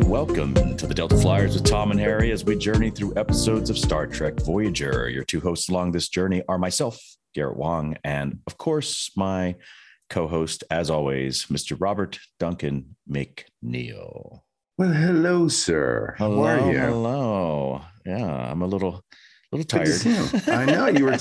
welcome to the Delta Flyers with Tom and Harry as we journey through episodes of Star Trek Voyager. Your two hosts along this journey are myself, Garrett Wang, and of course, my co host, as always, Mr. Robert Duncan McNeill. Well, hello, sir. Hello, How are you? hello. Yeah, I'm a little, A little tired. I know you were.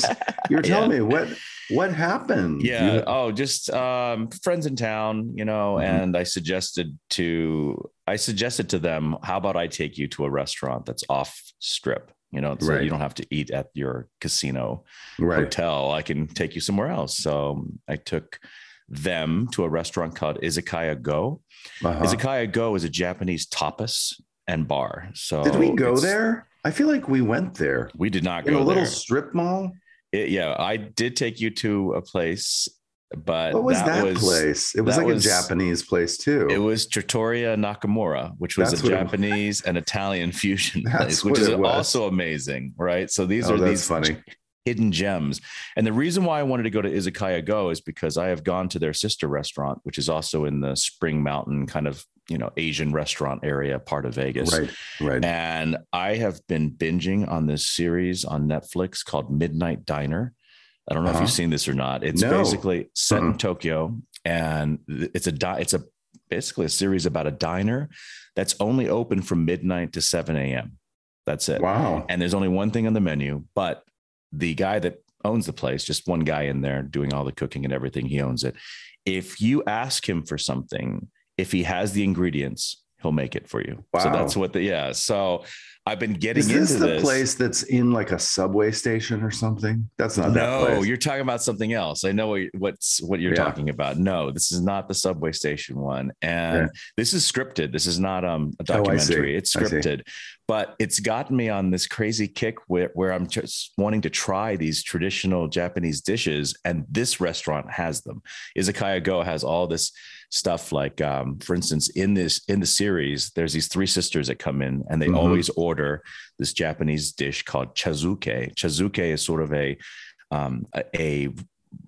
You were telling Yeah. me what what happened. Yeah. You- oh, just um, friends in town, you know. Mhm. And I suggested to I suggested to them, how about I take you to a restaurant that's off strip? You know, so Right. you don't have to eat at your casino right. hotel. I can take you somewhere else. So I took them to a restaurant called Izakaya Go. Uh-huh. Izakaya Go is a Japanese tapas and bar. So Did we go there? I feel like we went there We did not go in go a little there. strip mall. It- yeah, I did take you to a place, but What was that, was, place? It was like was- a Japanese place too. It was Trattoria Nakamura, which was That's a. Japanese and Italian fusion place, which is also amazing, right? So these oh, are these funny. hidden gems. And the reason why I wanted to go to Izakaya Go is because I have gone to their sister restaurant, which is also in the Spring Mountain kind of, you know, Asian restaurant area, part of Vegas. Right. Right. And I have been binging on this series on Netflix called Midnight Diner. I don't know if Uh-huh. you've seen this or not. It's No. basically set in Mm-mm. Tokyo, and it's a di- it's a basically a series about a diner that's only open from midnight to seven a.m. That's it. wow. And there's only one thing on the menu, but the guy that owns the place, just one guy in there doing all the cooking and everything, he owns it. If you ask him for something, if he has the ingredients, he'll make it for you. So that's what the yeah. So I've been getting Is this into the this. place that's in like a subway station or something? That's not that no, you're talking about something else. I know what, what's what you're Yeah. talking about. No, this is not the subway station one, and Yeah. this is scripted. This is not um a Oh, documentary. it's scripted, but it's gotten me on this crazy kick where where I'm just wanting to try these traditional Japanese dishes, and this restaurant has them. Izakaya Go has all this stuff like um, for instance in this in the series there's these three sisters that come in and they Mhm. always order this japanese dish called chazuke chazuke is sort of a um, a, a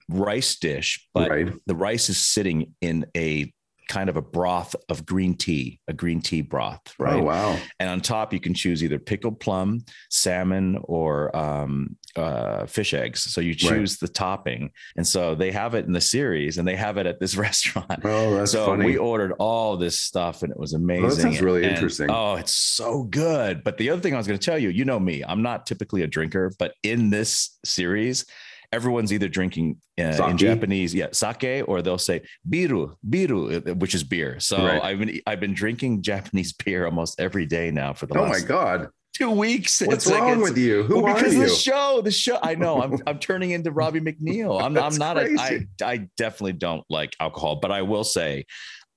rice dish but right. the rice is sitting in a kind of a broth of green tea a green tea broth right Oh wow. and on top you can choose either pickled plum salmon or um, uh, fish eggs so you Right. choose the topping and so they have it in the series and they have it at this restaurant Oh, that's so funny. we ordered all this stuff and it was amazing. That sounds really And- interesting. Oh, it's so good. But the other thing I was going to tell you, you know me, I'm not typically a drinker, but in this series, everyone's either drinking uh, in Japanese, yeah, sake, or they'll say biru, biru, uh, which is beer. So Right. I've been I've been drinking Japanese beer almost every day now for the oh my God. two weeks. What's It's like wrong it's- with you? Who well, are because you? the show, the show. I know I'm I'm turning into Robbie McNeill. I'm I'm not a, I. I definitely don't like alcohol, but I will say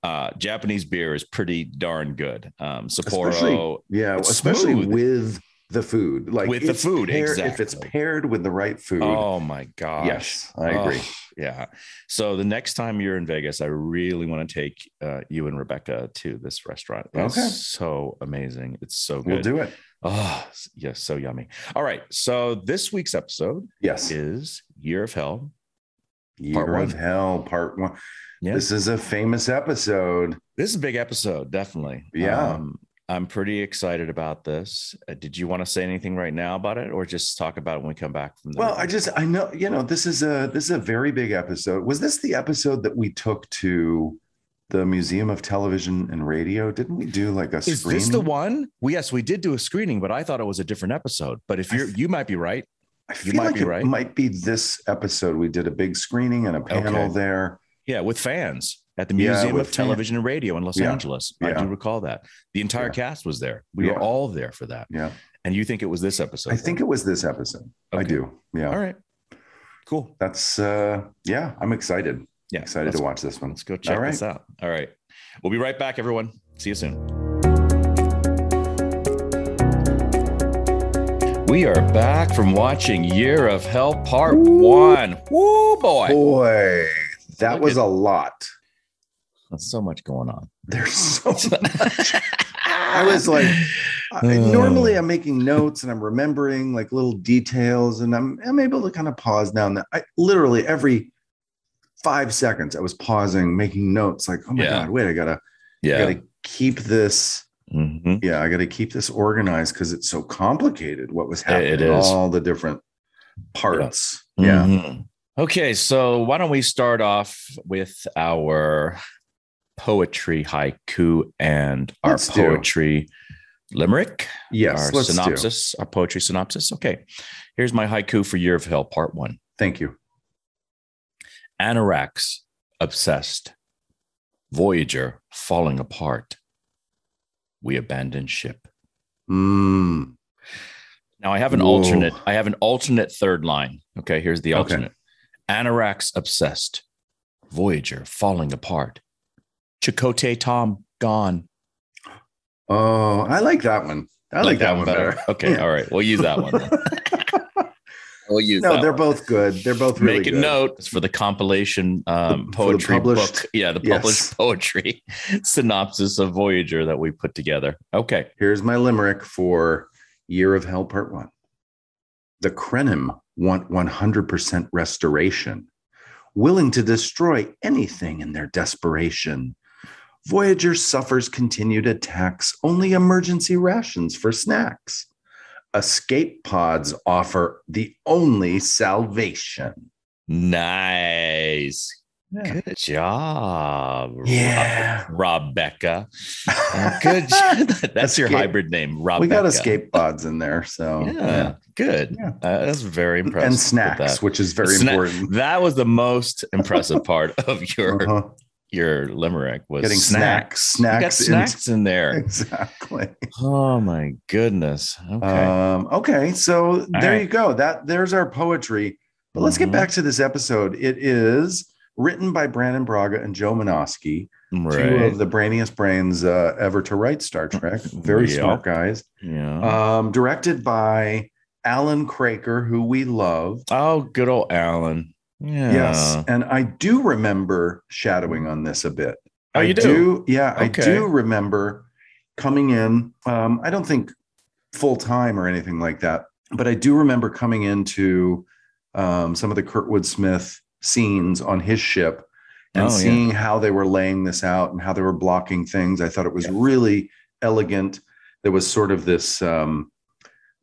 uh Japanese beer is pretty darn good. Um Sapporo Especially- yeah, especially smooth. with the food. Like With the food, paired- If it's paired with the right food. Oh my gosh. yes, I agree. Oh, yeah. So the next time you're in Vegas, I really want to take uh, you and Rebecca to this restaurant. It's Okay. so amazing. It's so good. we'll do it. Oh, yes, so yummy. All right. So this week's episode Yes. is Year of Hell. Year part of one. Hell, part one. Yeah. This is a famous episode. This is a big episode, definitely. Yeah. Um, I'm pretty excited about this. Uh, did you want to say anything right now about it, or just talk about it when we come back from the? Well, I just I know you know this is a this is a very big episode. Was this the episode that we took to the Museum of Television and Radio? Didn't we do like a screening? is screening? this the one? Well, yes, we did do a screening, but I thought it was a different episode. But if you're, th- you might be right. I you feel might like be it right. might be this episode. We did a big screening and a panel Okay. there. Yeah, with fans at the Museum with of Television and Radio in Los Yeah. Angeles. I do recall that. The entire Yeah. cast was there. We were all there for that. Yeah, And you think it was this episode? I think it was this episode. I do. Yeah, All right. Cool. that's uh yeah. I'm excited. Yeah. Excited to watch this one. let's go check All right. this out. All right. We'll be right back, everyone. See you soon. We are back from watching Year of Hell Part One. Woo boy. Boy, that Look was at- a lot. There's so much going on. There's so much. I was like, I, normally I'm making notes and I'm remembering like little details, and I'm I'm able to kind of pause now and then. I literally every five seconds I was pausing, making notes. Like, oh my Yeah. god, wait, I gotta, I yeah. gotta keep this Mhm. Yeah, I got to keep this organized because it's so complicated. What was happening? it is. All the different parts. Yeah. Mhm. Okay, so why don't we start off with our poetry haiku and our Let's do. poetry limerick, Yes. our let's do. synopsis, our poetry synopsis. Okay, here's my haiku for Year of Hell, part one. Thank you. Anorax obsessed, Voyager falling apart. We abandon ship. Mm, Now I have an Whoa. alternate. I have an alternate third line. Okay, here's the Okay. alternate. Anorax obsessed, Voyager falling apart. Chakotay Tom gone. oh, I like that one. I like, that, one better. Okay, Yeah. all right. We'll use that one. We'll use no, that they're one. both good. They're both really Make a good. note it's for the compilation um, poetry book. Yeah, the yes. published poetry synopsis of Voyager that we put together. Okay. Here's my limerick for Year of Hell Part One. The Krenim want 100% restoration, willing to destroy anything in their desperation. Voyager suffers continued attacks, only emergency rations for snacks. Escape pods offer the only salvation. Nice. Yeah. Good job. Yeah. Rob, Rebecca. Uh, good. job. That's your hybrid name, Rob. we got escape pods in there. So, Yeah, good. Yeah. Uh, that's very impressive. and snacks, which is very Sna- important. That was the most impressive part of your Uh-huh. Your limerick was Getting snacks. snacks, snacks, in- in there. Exactly. Oh my goodness. Okay. Um, okay, so there right. you go. That there's our poetry. But let's get back to this episode. It is written by Brannon Braga and Joe Menosky, two of the brainiest brains uh, ever to write Star Trek. Very Yeah. smart guys. yeah. Um, directed by Allan Kroeker, who we love. oh, good old Alan. Yeah. Yes, and I do remember shadowing on this a bit. Oh, I you do? Yeah, I do remember coming in. Um, I don't think full time or anything like that, but I do remember coming into um, some of the Kurtwood Smith scenes on his ship and Oh, yeah. seeing how they were laying this out and how they were blocking things. I thought it was really elegant. There was sort of this. Um,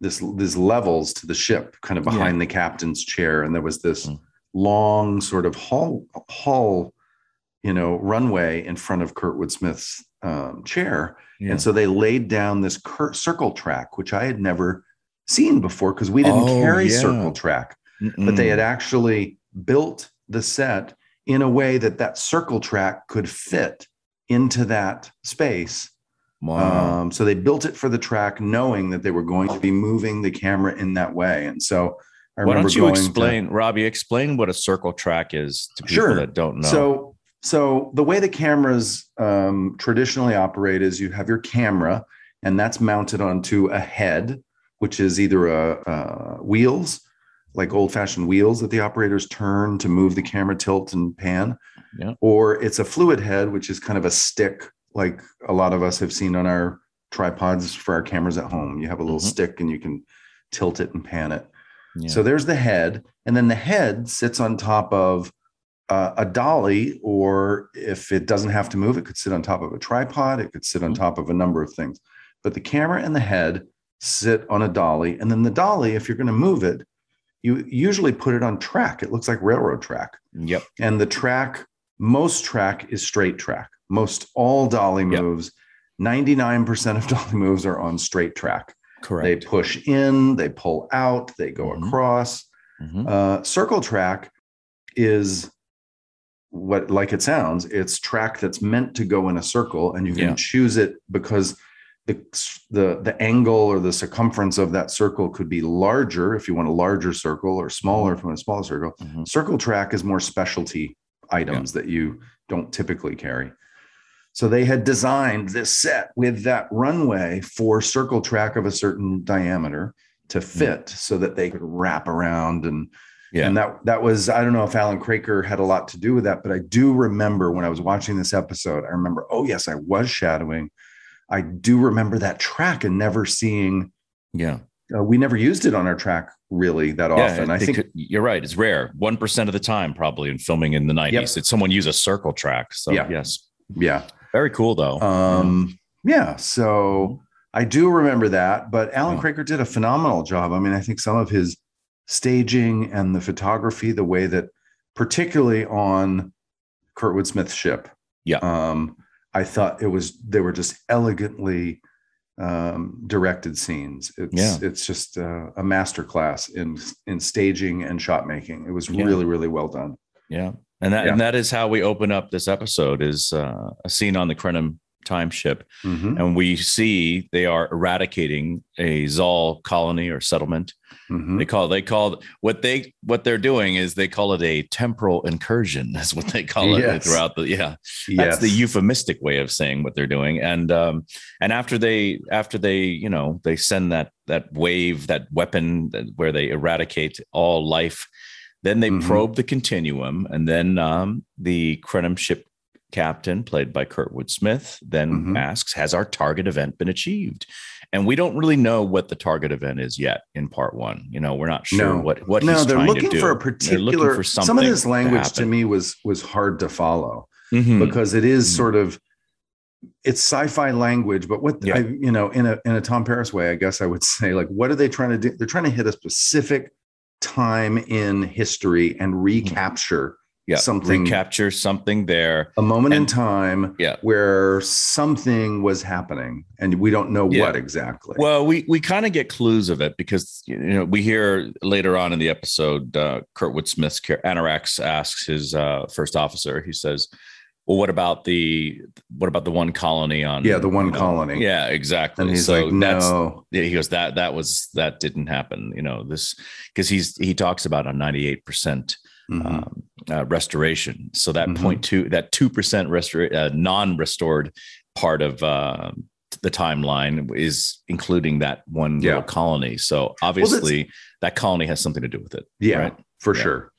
this these levels to the ship kind of Yeah. behind the captain's chair and there was this Mm. Long sort of hall hall you know runway in front of kurtwood smith's um, chair Yeah. and so they laid down this cur- circle track which i had never seen before because we didn't Oh, carry yeah. circle track but they had actually built the set in a way that that circle track could fit into that space wow. um, so they built it for the track, knowing that they were going to be moving the camera in that way. And so Why don't you going to- explain, Robbie? Explain what a circle track is to people Sure. that don't know. So, so the way the cameras um, traditionally operate is you have your camera, and that's mounted onto a head, which is either a, uh wheels, like old-fashioned wheels that the operators turn to move the camera tilt and pan, Yeah. or it's a fluid head, which is kind of a stick, like a lot of us have seen on our tripods for our cameras at home. You have a little Mhm. stick, and you can tilt it and pan it. Yeah. So there's the head, and then the head sits on top of uh, a dolly, or if it doesn't have to move, it could sit on top of a tripod. It could sit on Mhm. top of a number of things. But the camera and the head sit on a dolly, and then the dolly, if you're going to move it, you usually put it on track. It looks like railroad track, yep. and the track, most track is straight track. Most all dolly Yep. moves, 99% of dolly moves are on straight track. They push in, they pull out, they go Mhm. across. Mhm. Uh, circle track is what, like it sounds, it's track that's meant to go in a circle, and you can Yeah. choose it because the the the angle or the circumference of that circle could be larger if you want a larger circle, or smaller if you want a smaller circle. Mhm. Circle track is more specialty items that you don't typically carry. So they had designed this set with that runway for circle track of a certain diameter to fit so that they could wrap around and Yeah. and that that was I don't know if Allan Kroeker had a lot to do with that, but I do remember when I was watching this episode, I remember, oh yes, I was shadowing. I do remember that track and never seeing. yeah. Uh, we never used it on our track really that often. I think could- you're right. It's rare. One percent of the time, probably in filming in the '90s, Yep. did someone use a circle track. So Yeah. yes, yeah. Very cool though. Um, Yeah. So I do remember that, but Alan Yeah. Kroeker did a phenomenal job. I mean, I think some of his staging and the photography, the way that, particularly on Kurtwood Smith's ship, Yeah. um, I thought it was they were just elegantly um, directed scenes. It's Yeah. it's just uh, a master class in in staging and shot making. It was Yeah. really really well done. Yeah. And that Yeah. and that is how we open up this episode is uh, a scene on the Krenim time ship. Mhm, And we see they are eradicating a Zahl colony or settlement. mhm. They call they call what they what they're doing is they call it a temporal incursion. That's what they call it Yes. throughout the yeah. That's the euphemistic way of saying what they're doing. And um and after they after they you know they send that that wave that weapon that, where they eradicate all life, then they Mhm. probe the continuum, and then um the Krenim ship captain played by Kurtwood Smith then Mhm. asks has our target event been achieved and we don't really know what the target event is yet in part one you know we're not sure No. what what no, he's they're trying looking to do for a They're particular. looking for a particular. some of this language to, happen. me was was hard to follow Mhm. because it is Mhm. sort of it's sci-fi language, but what Yeah. I you know in a in a Tom Paris way, I guess I would say like what are they trying to do? They're trying to hit a specific time in history and recapture yeah something recapture something there a moment in time yeah where something was happening and we don't know Yeah. what exactly. well we we kind of get clues of it because you know we hear later on in the episode uh kurtwood smith's char- anorax asks his uh first officer he says well what about the what about the one colony on yeah, the one you know, colony. yeah exactly And he's so like, that's no. yeah, he goes that that was that didn't happen you know this because he's he talks about a 98 percent Mhm. um, uh, restoration so that Mhm. point two that two percent restor- uh, non-restored part of uh, the timeline is including that one Yeah. little colony so obviously that colony has something to do with it Yeah, right? for Yeah. sure.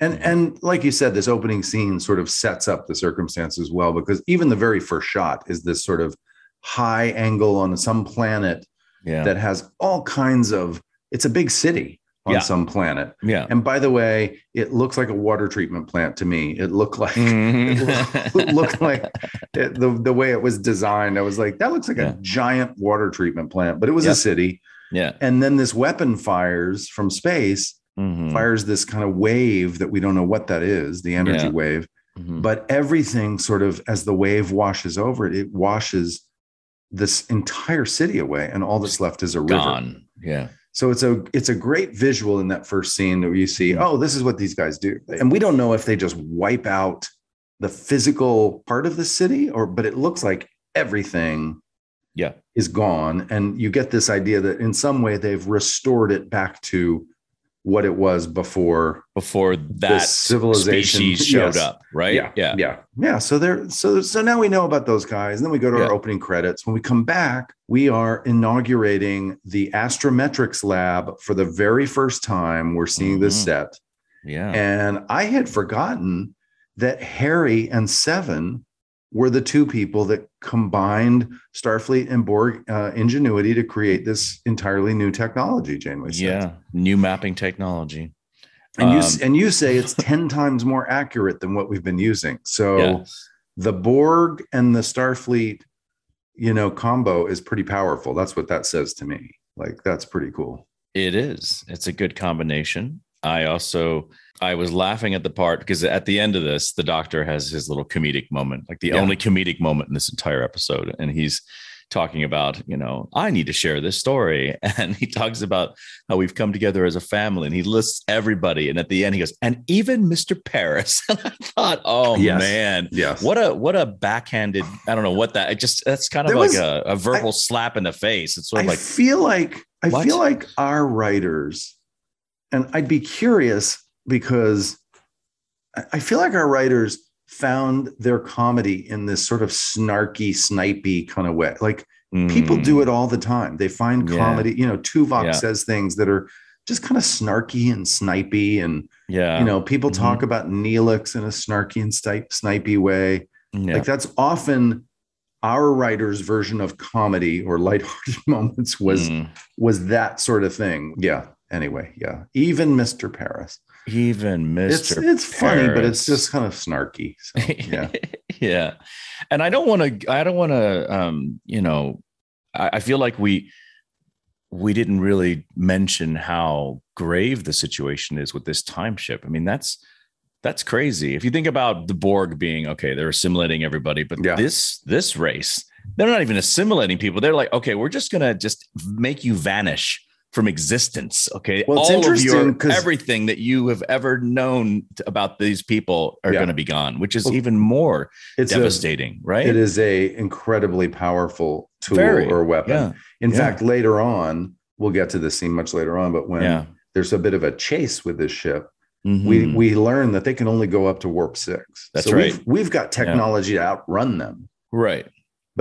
And mm-hmm. and like you said, this opening scene sort of sets up the circumstances well because even the very first shot is this sort of high angle on some planet yeah that has all kinds of. It's a big city on Yeah. some planet, yeah and by the way, it looks like a water treatment plant to me. It looked like. It mm-hmm. looked like it, the the way it was designed. I was like, that looks like Yeah. a giant water treatment plant, but it was Yep. a city. yeah And then this weapon fires from space, Mhm. fires this kind of wave that we don't know what that is, the energy Yeah. wave. Mhm. But everything sort of as the wave washes over it, it washes this entire city away, and all that's left is a river. gone yeah So it's a it's a great visual in that first scene where you see, Yeah. oh, this is what these guys do. And we don't know if they just wipe out the physical part of the city, or but it looks like everything yeah is gone. And you get this idea that in some way they've restored it back to what it was before before that civilization- showed yes. up right? Yeah. Yeah. Yeah. Yeah. So there so so now we know about those guys. And then we go to Yeah. our opening credits. When we come back we are inaugurating the astrometrics lab for the very first time. We're seeing this Mhm. set. Yeah. And i had forgotten that harry and seven were the two people that combined starfleet and borg uh, ingenuity to create this entirely new technology janeway says. yeah new mapping technology and you Um, s- and you say it's 10 times more accurate than what we've been using so yeah. the Borg and the Starfleet, you know, combo is pretty powerful. That's what that says to me. Like that's pretty cool. It is. It's a good combination. I also I was laughing at the part because at the end of this, the doctor has his little comedic moment, like the Yeah. only comedic moment in this entire episode. And he's talking about, you know, I need to share this story. And he talks about how we've come together as a family and he lists everybody. And at the end, he goes, and even Mr. Paris. And I thought, oh Yes. man, Yes. what a what a backhanded, I don't know what that it just that's kind of There like was- a, a verbal slap in the face. It's sort I of like feel like I What? feel like our writers, and I'd be curious because I- feel like our writers found their comedy in this sort of snarky, snipey kind of way. Like people mm, do it all the time. They find Yeah. comedy. You know, Tuvok Yeah. says things that are just kind of snarky and snipey and Yeah. you know people Mhm. talk about neelix in a snarky and snipe, snipey way yeah. like that's often our writer's version of comedy or lighthearted moments was Mm. was that sort of thing yeah anyway, yeah. Even Mr. Paris. Even Mr. It's it's funny, but it's just kind of snarky. So yeah. yeah. And I don't want to, I don't want to, um, you know, I, I feel like we, we didn't really mention how grave the situation is with this time ship. I mean, that's, that's crazy. If you think about the Borg being okay, they're assimilating everybody, but Yeah. this this race, they're not even assimilating people. They're like, okay, we're just gonna just make you vanish from existence. Okay, Well, it's all interesting your 'cause- everything that you have ever known about these people are Yeah. going to be gone, which is Well, even more It's a, devastating, right? it is a incredibly powerful tool Very, or weapon. Yeah, In yeah. fact, later on, we'll get to this scene much later on, but when there's a bit of a chase with this ship, we Mhm. we learn that they can only go up to warp six. That's so right. We've, we've got technology to outrun them, right.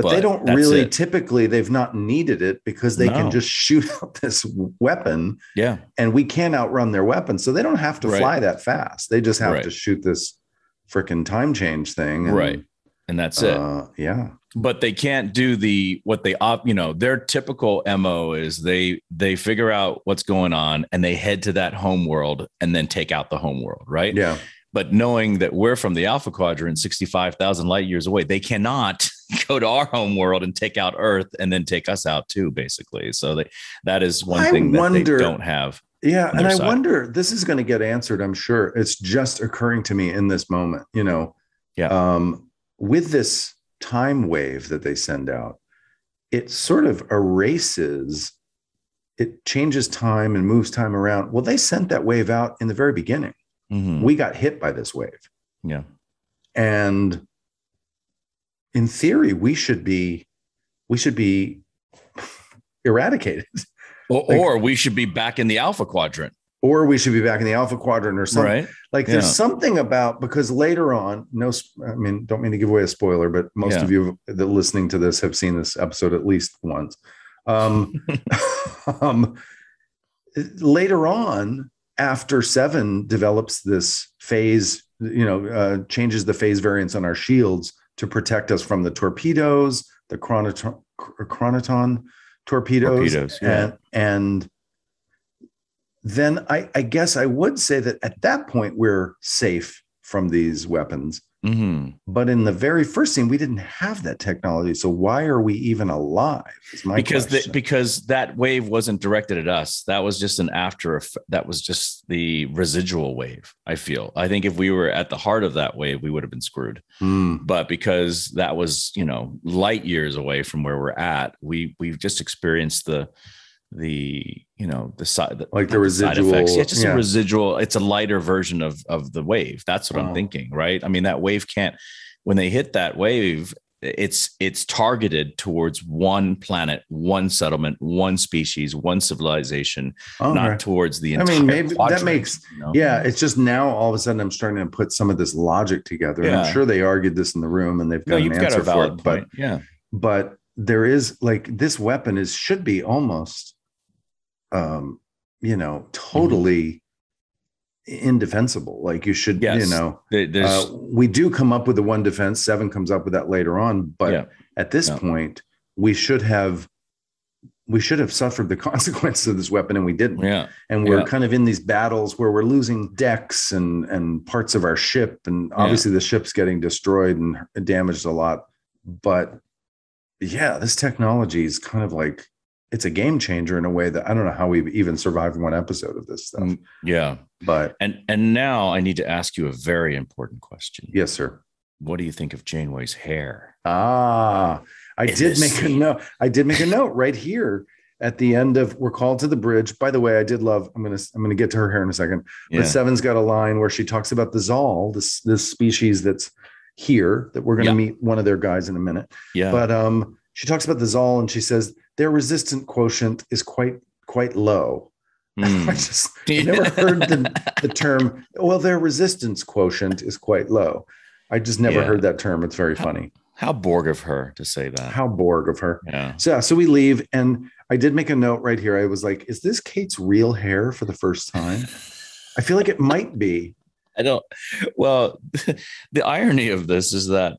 But, they don't really. it. Typically, they've not needed it because they No. can just shoot out this weapon, Yeah, and we can't outrun their weapon. So they don't have to Right. fly that fast. They just have Right. to shoot this freaking time change thing. and, right. And that's it. Uh, yeah. but they can't do the what they op you know their typical mo is they they figure out what's going on and they head to that home world and then take out the home world right Yeah. but knowing that we're from the alpha quadrant 65,000 light years away they cannot go to our home world and take out earth and then take us out too basically so they that is one I thing that they don't have Yeah, and I side. wonder this is going to get answered. I'm sure it's just occurring to me in this moment. You know, Yeah. Um, with this time wave that they send out, it sort of erases. It changes time and moves time around. Well, they sent that wave out in the very beginning. Mhm. We got hit by this wave, yeah and in theory, we should be, we should be eradicated. or, Like- or we should be back in the alpha quadrant or we should be back in the alpha quadrant or something. right Like there's Yeah. something about because later on, no, I mean, don't mean to give away a spoiler, but most Yeah. of you that listening to this have seen this episode at least once. Um, um, later on, after Seven develops this phase, you know, uh, changes the phase variance on our shields to protect us from the torpedoes, the chronoton, chronoton torpedoes, Torpedoes, yeah. and and then I, I guess I would say that at that point we're safe from these weapons. Mhm. But in the very first scene, we didn't have that technology. So why are we even alive? Because the, because that wave wasn't directed at us. That was just an after effect. That was just the residual wave. I feel. I think if we were at the heart of that wave, we would have been screwed. Hmm. But because that was you know light years away from where we're at, we we've just experienced the the you know the side Like the residual- Yeah, just yeah. a residual. It's a lighter version of of the wave. That's what Oh. I'm thinking. Right. I mean that wave can't. When they hit that wave, it's it's targeted towards one planet, one settlement, one species, one civilization, not right. towards the I mean, maybe that makes- you know? Yeah, it's just now all of a sudden I'm starting to put some of this logic together. Yeah. I'm sure they argued this in the room and they've No, got you've an got answer a for it. But yeah. but there is like this weapon is should be almost um you know totally indefensible like you should Yes. you know uh, we do come up with the one defense seven comes up with that later on but Yeah. at this Yeah. point we should have we should have suffered the consequences of this weapon and we didn't yeah. and we're Yeah. kind of in these battles where we're losing decks and and parts of our ship and obviously the ship's getting destroyed and damaged a lot but yeah this technology is kind of like it's a game changer in a way that i don't know how we've even survived one episode of this stuff Mm, Yeah. but And and now I need to ask you a very important question. yes sir What do you think of Janeway's hair? ah i In did make a note i did make a note right here at the end of we're called to the bridge by the way i did love i'm gonna i'm gonna get to her hair in a second Yeah. But Seven's got a line where she talks about the Zahl, this this species that's here that we're going to Yeah. meet one of their guys in a minute. Yeah. But um, she talks about the Zahl and she says their resistant quotient is quite quite low. I Mm. just I never heard the, the term. Well, their resistance quotient is quite low. I just never Yeah. heard that term. It's very funny. How Borg of her to say that. How Borg of her. yeah. So yeah, so we leave, and I did make a note right here. I was like, "Is this Kate's real hair for the first time?" I feel like it might be. I don't. Well, the irony of this is that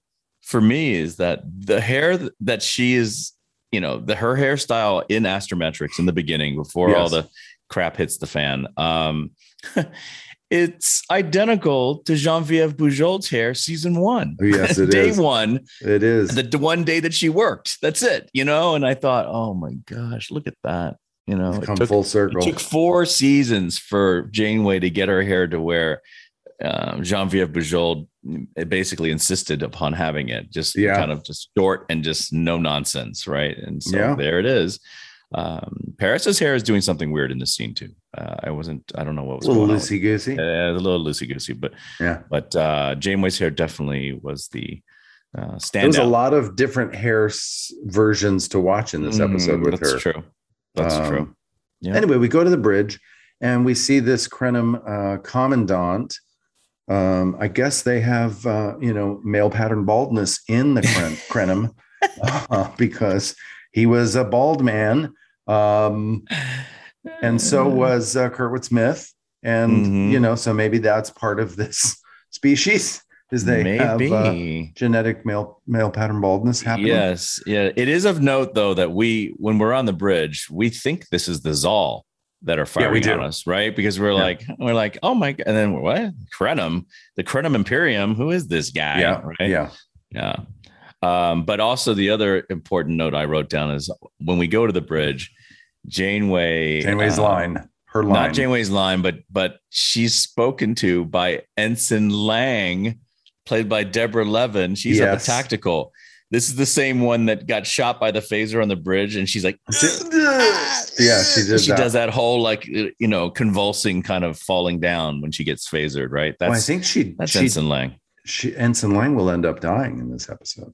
for me is that the hair that she is, you know, the her hairstyle in Astrometrics in the beginning before all the crap hits the fan. Um, it's identical to Genevieve Bujold's hair, season one. Oh, yes, it day is. one, It is. the one day that she worked. That's it, you know. And I thought, oh my gosh, look at that. You know, It's it come took, full it circle. took four seasons for Janeway to get her hair to where um, Genevieve Bujold basically insisted upon having it, just Yeah. kind of just short and just no nonsense, right? And so Yeah. there it is. Um, Paris's hair is doing something weird in this scene too. Uh, I wasn't, I don't know what a was little going on. loosey goosey. Uh, a little loosey goosey, but Yeah. but uh, Janeway's hair definitely was the uh, standout. There was a lot of different hair s- versions to watch in this episode Mm, with that's her. true. That's Um, true. Yeah. Anyway, we go to the bridge and we see this Krenim uh, commandant. Um, I guess they have, uh, you know, male pattern baldness in the Kren- Krenim uh, because he was a bald man. Um, and so was uh, Kurtwood Smith. And, Mhm. you know, so maybe that's part of this species is they maybe. have uh, genetic male male pattern baldness happening. Yes, yeah. It is of note though that we, when we're on the bridge, we think this is the Zahl that are Yeah, firing on do. us, right? Because we're Yeah. like, we're like, oh my god, and then what? Krenim, the Krenim Imperium. Who is this guy? Yeah. right. Yeah. Yeah. Um, but also the other important note I wrote down is when we go to the bridge, Janeway. Janeway's uh, line. Her line. Not Janeway's line, but but she's spoken to by Ensign Lang, played by Deborah Levin. She's up Yes. a tactical. This is the same one that got shot by the phaser on the bridge, and she's like, Yeah, she did She that. does that whole like uh, you know convulsing kind of falling down when she gets phasered, right? That's well, I think she that's she, Ensign Lang. she Ensign Lang will end up dying in this episode.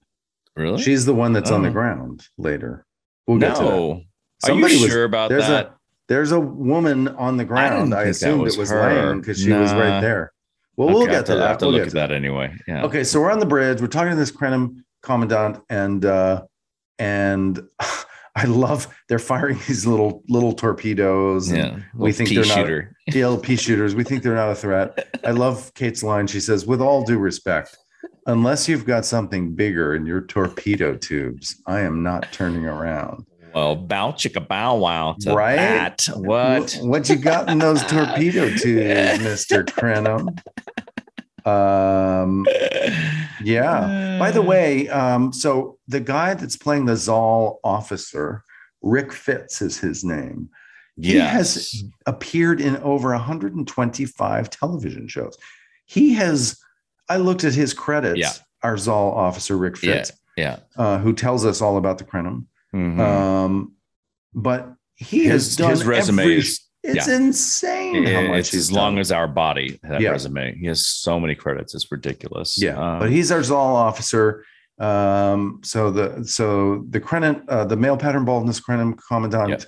Really? She's the one that's on the Oh. ground later. We'll get to that. no. Are you was- sure about there's that? a there's a woman on the ground. I, think that assumed was it was her. Lang because she was right there. Well, Okay, we'll get to I that. have to We'll look get at to that anyway. Yeah. Okay, so we're on the bridge. We're talking to this Krenim commandant, and uh, and I love they're firing these little little torpedoes. Yeah. we think pea they're not- shooter. DLP shooters. We think they're not a threat. I love Kate's line. She says, with all due respect, unless you've got something bigger in your torpedo tubes, I am not turning around. Well, bow chicka bow wow to Right? that. What? What you got in those torpedo tubes, Mr. Krenim? Um, yeah. By the way, um, so the guy that's playing the Zahl officer, Rick Fitts is his name. Yeah, he has appeared in over 125 television shows. He has, I looked at his credits, Yeah. our Zahl officer, Rick Yeah, Fitts, yeah. uh, who tells us all about the Krenim. Mhm. Um, but he has his, done his resume every- is it's insane how much it's he's as long as our body that Yeah. resume. He has so many credits. It's ridiculous. yeah, Um, but he's our Zahl officer. Um, so the so the Krenim, uh, the male pattern baldness Krenim commandant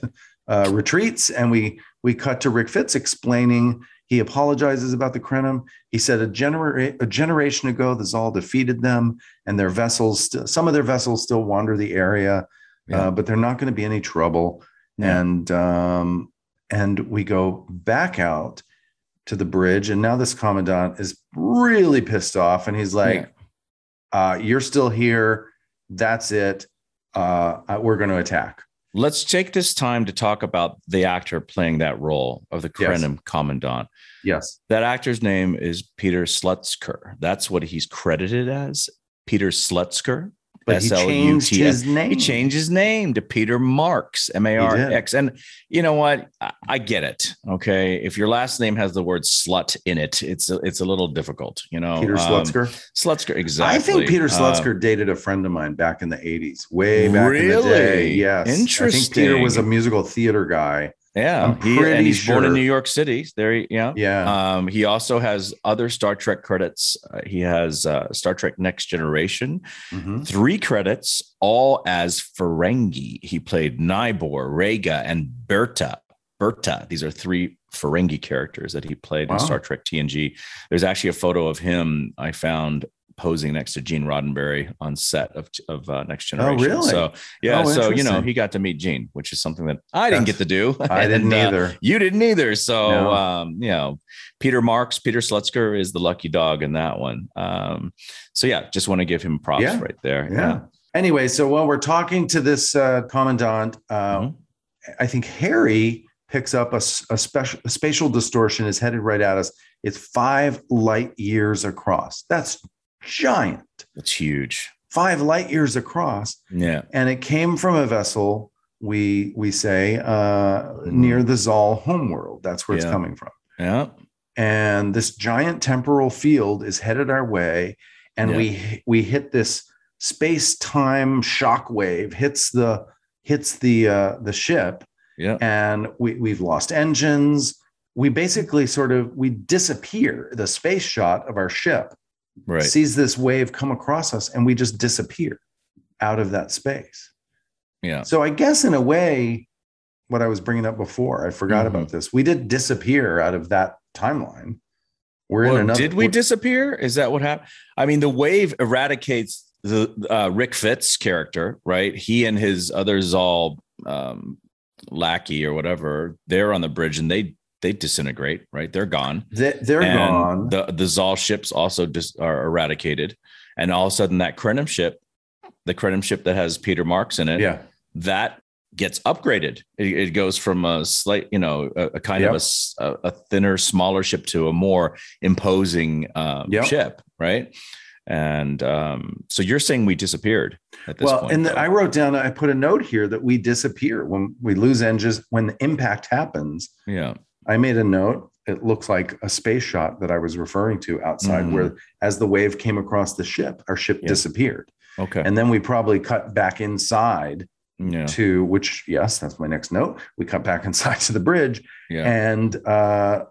uh, retreats, and we we cut to Rick Fitts explaining. He apologizes about the Krenim. He said a, genera- a generation ago, the Zahl defeated them, and their vessels, st- some of their vessels still wander the area, Yeah. uh, but they're not going to be any trouble. Yeah. And um, and we go back out to the bridge, and now this commandant is really pissed off, and he's like, uh, "You're still here. That's it. Uh, we're going to attack." Let's take this time to talk about the actor playing that role of the Yes. Krenim commandant. Yes. That actor's name is Peter Slutsker. That's what he's credited as. Peter Slutsker. But he changed his name. He changed his name to Peter Marx, M A R X. And you know what? I, I get it. Okay. If your last name has the word slut in it, it's a, it's a little difficult, you know. Peter Um, Slutsker. Slutsker, exactly. I think Peter Um, Slutsker dated a friend of mine back in the 80s, way back in the day. Really? Yes. I think Peter was a musical theater guy. Yeah. He, and he's born in New York City. There, he- yeah. Yeah. Um, he also has other Star Trek credits. Uh, he has uh, Star Trek Next Generation, Mhm. three credits, all as Ferengi. He played Nybor, Rega, and Berta. Berta. These are three Ferengi characters that he played Wow. in Star Trek TNG. There's actually a photo of him I found posing next to Gene Roddenberry on set of, of uh, Next Generation. really? So yeah, Oh, so you know he got to meet Gene, which is something that I didn't Yes. get to do. I didn't And, uh, either. you didn't either. So, No. um, you know, Peter Marx, Peter Slutsker is the lucky dog in that one. Um, so yeah, just want to give him props Yeah. right there. Yeah. Anyway, so while we're talking to this uh, commandant, uh, Mhm. I think Harry picks up a, a special a spatial distortion is headed right at us. It's five light years across. That's giant. It's huge. Five light years across, Yeah. and it came from a vessel. We we say uh, near the Zahl homeworld. That's where it's coming from. Yeah. and this giant temporal field is headed our way and Yeah. we we hit this space time shock wave hits the hits the uh, the ship Yeah. and we we've lost engines we basically sort of we disappear the space shot of our ship Right. sees this wave come across us and we just disappear out of that space Yeah. so i guess in a way what i was bringing up before i forgot Mhm. about this we did disappear out of that timeline we're Well, in another did we disappear? Is that what happened? I mean, the wave eradicates the uh, Rick Fitts character, right? He and his other Zahl um, lackey or whatever, they're on the bridge and they they disintegrate, right? They're gone. they, they're And gone The the Zahl ships also dis- are eradicated, and all of a sudden that Krenim ship, the Krenim ship that has Peter Marx in it, yeah that gets upgraded. It, it goes from a slight, you know, a, a kind Yep. of a thinner, smaller ship to a more imposing um, Yep. ship, right? And um, so you're saying we disappeared at this well point. and the, i wrote down i put a note here that we disappear when we lose engines when the impact happens yeah, I made a note. It looks like a space shot that I was referring to outside, Mhm. where as the wave came across the ship, our ship Yeah. disappeared. okay, And then we probably cut back inside yeah, to which, yes, that's my next note. We cut back inside to the bridge, yeah, and uh,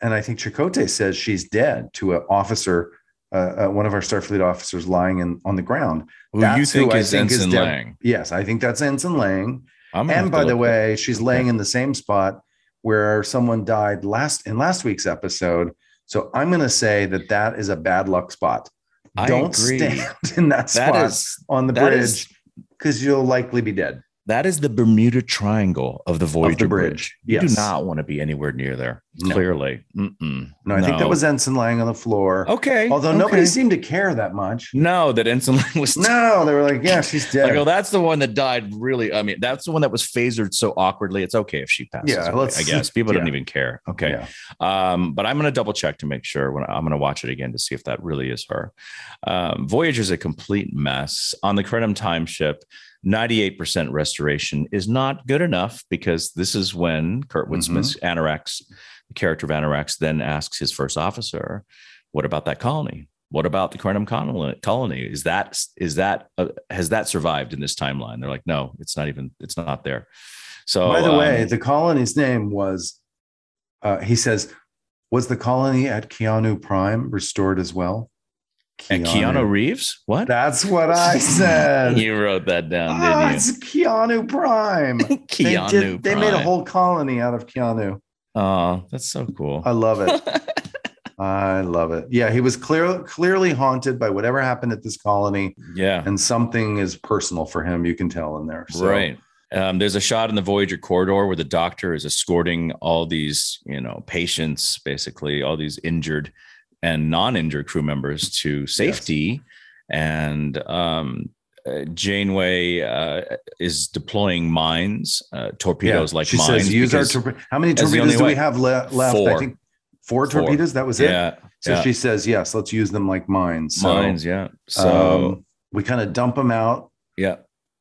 and I think Chakotay says she's dead to an officer, uh, uh, one of our Starfleet officers lying in on the ground. Who you that's who think I is think is Ensign dead. Lang? Yes, I think that's Ensign Lang. And by the way, she's laying in the same spot where someone died last in last week's episode. So I'm going to say that that is a bad luck spot. I Don't agree. stand in that spot is on the bridge because you'll likely be dead. That is the Bermuda Triangle of the Voyager bridge. bridge. You do not want to be anywhere near there. No. Clearly, Mm-mm. No, I think that was Ensign lying on the floor. okay. Although nobody seemed to care that much. no that Ensign Lang was No, they were like, yeah, she's dead. Like, oh, that's the one that died. Really, I mean, that's the one that was phasered so awkwardly. It's okay if she passes. Yeah, away, I guess people don't even care. Okay, Yeah. um, but I'm going to double check to make sure. When I'm going to watch it again to see if that really is her. Um, Voyager's a complete mess on the Krenim time ship. 98% restoration is not good enough because this is when Kurtwood Mhm. Smith's Anorax, the character of Anorax, then asks his first officer, "What about that colony? What about the Krenim colony? Is that is that uh, has that survived in this timeline?" They're like, "No, it's not even. It's not there." So, By the way, um, the colony's name was, uh, he says, was the colony at Keanu Prime restored as well? And Keanu Reeves, what? That's what I said. you wrote that down, Ah, didn't it's Keanu Prime. you? they, Keanu. did- they made a whole colony out of Keanu. Oh, that's so cool. I love it. I love it. Yeah, he was clear, clearly haunted by whatever happened at this colony, yeah. and something is personal for him. You can tell in there. So, Right. Um, there's a shot in the Voyager corridor where the doctor is escorting all these, you know, patients, basically all these injured and non-injured crew members to safety, and um, uh, Janeway uh, is deploying mines, uh, torpedoes like she mines. says, use our torpedo. How many torpedoes do we have le- left? I think four Four. torpedoes. That was it. yeah, So yeah. she says, yes, let's use them like mines. So, mines. Yeah. So um, we kind of dump them out. yeah,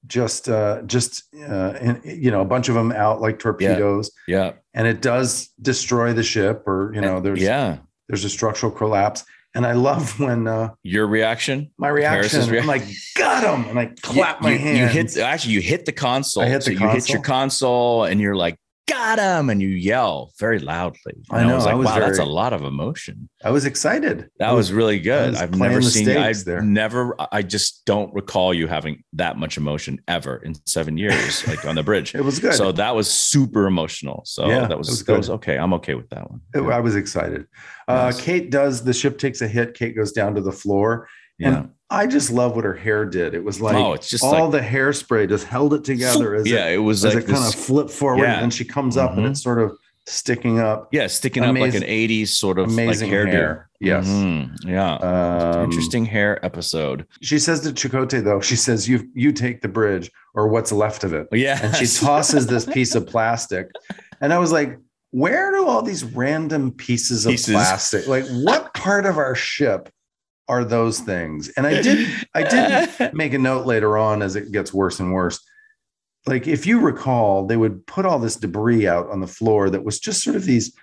Just, uh, just, uh, and, you know, a bunch of them out like torpedoes, yeah, and it does destroy the ship, or you know, there's yeah. There's a structural collapse. And I love when uh, Your reaction? my reaction, I'm like, got him, and I clap you, my you- hands. You hit actually you hit the console. I hit so the you hit your console and you're like, got him, and you yell very loudly. I And know, was I like, was wow, that's a lot of emotion. I was excited. That I was, really good. was I've never seen. I've there. never. I just don't recall you having that much emotion ever in seven years, like on the bridge. It was good. So that was super emotional. So Yeah, that was, was that was okay. I'm okay with that one. It- I was excited. Uh, Nice. Kate does the ship takes a hit. Kate goes down to the floor, yeah. and I just love what her hair did. It was like oh, it's just all like the hairspray just held it together as yeah. it, It was as like it kind of this, flipped forward, yeah. and then she comes up and Mhm. it's sort of sticking up. yeah, sticking up like an '80s sort of Amazing like hairdo. hair. Yes. Mhm. Yeah. Um, Interesting hair episode. She says to Chakotay though, she says, "You you take the bridge or what's left of it." Yeah. And she tosses this piece of plastic, And I was like, where do all these random pieces of Pieces. plastic, like what part of our ship are those things? And I did, I did make a note later on as it gets worse and worse. Like if you recall, they would put all this debris out on the floor that was just sort of these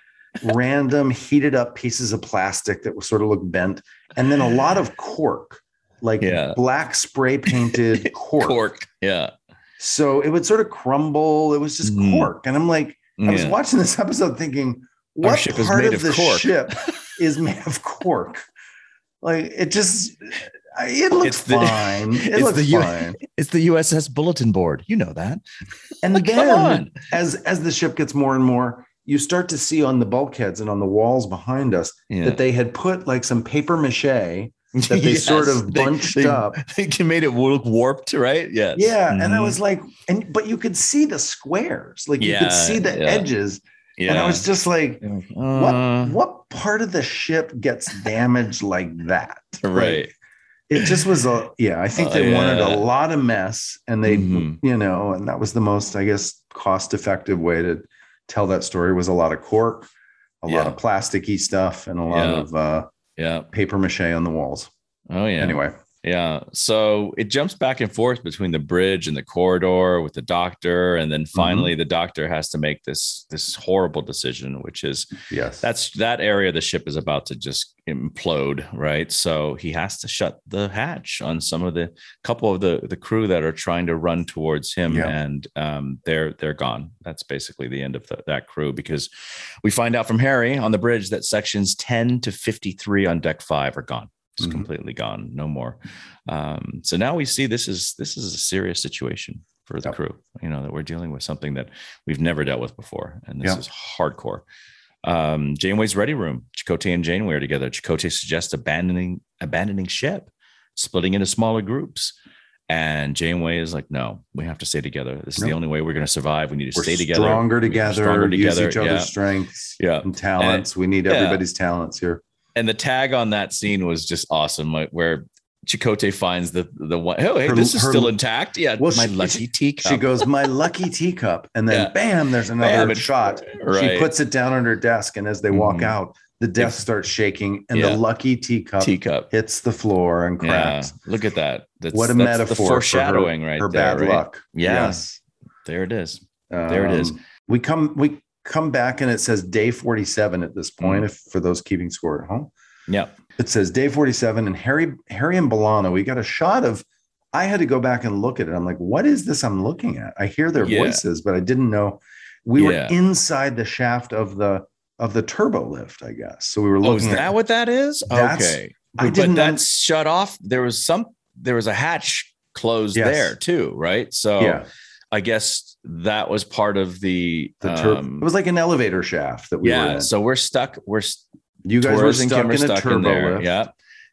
random heated up pieces of plastic that were sort of look bent, and then a lot of cork, like Yeah. black spray painted cork. Cork. Yeah. So it would sort of crumble. It was just Mhm. cork, and I'm like, I was watching this episode thinking, what part of of the cork. ship is made of cork? Like it just, it looks It's the- fine. It it's looks the U- fine. It's the USS bulletin board. You know that. And again, as as the ship gets more and more, you start to see on the bulkheads and on the walls behind us Yeah. that they had put like some paper mache. that they sort of they- bunched they- up. They made it look warped, right? Yes. Yeah, and I Mhm. was like, and but you could see the squares, like you could see the yeah. edges, yeah. and I was just like, Uh, what what part of the ship gets damaged like that? Like, right. it just was a yeah. I think Oh, they wanted yeah. a lot of mess, and they Mhm. you know, and that was the most I guess cost effective way to tell that story was a lot of cork, a lot of plasticky stuff, and a lot Yeah. of uh, Yeah. paper mache on the walls. Oh yeah. Anyway, Yeah. So it jumps back and forth between the bridge and the corridor with the doctor. And then finally the doctor has to make this this horrible decision, which is yes, that's that area of the ship is about to just implode, right? So he has to shut the hatch on some of the couple of the the crew that are trying to run towards him, Yeah. and um, they're they're gone. That's basically the end of the, that crew because we find out from Harry on the bridge that sections ten to fifty three on deck five are gone. It's Mhm. completely gone, no more. Um, so now we see this is this is a serious situation for the Yep. crew. You know that we're dealing with something that we've never dealt with before, and this Yep. is hardcore. Um, Janeway's ready room. Chakotay and Janeway are together. Chakotay suggests abandoning abandoning ship, splitting into smaller groups. And Janeway is like, no, we have to stay together. This is the only way we're going to survive. We need to we're stay together. stronger together, stronger use each other's Yeah. strengths Yeah. and talents. we need yeah. everybody's talents here. And the tag on that scene was just awesome, like where Chakotay finds the the one. Oh, hey, Her- this is her- still intact. Yeah, Well, my she- lucky teacup. She goes, "My lucky teacup," and then Yeah. bam, there's another Bam, shot. right. She puts it down on her desk, and as they walk Mhm. out, the desk starts shaking, and Yeah. the lucky teacup teacup. hits the floor and Yeah, cracks. look at that. That's, what a metaphor The for her- foreshadowing right her there. bad right? luck. Yeah. Yes, There it is. There it is. Um, We come we come back, and it says day 47 at this point. Mhm. If for those keeping score at home, Yeah. it says day 47 and harry harry and B'Elanna, we got a shot of i had to go back and look at it i'm like what is this i'm looking at i hear their Yeah. voices but i didn't know we were inside the shaft of the of the turbo lift i guess so we were Oh, is that at what that is? Okay. I but didn't that's shut off. There was some. There was a hatch closed Yes. there too, right? So yeah I guess that was part of the. the tur- um, it was like an elevator shaft that we were yeah. in So we're stuck. We're you guys were stuck in a stuck in turbo there. lift Yeah.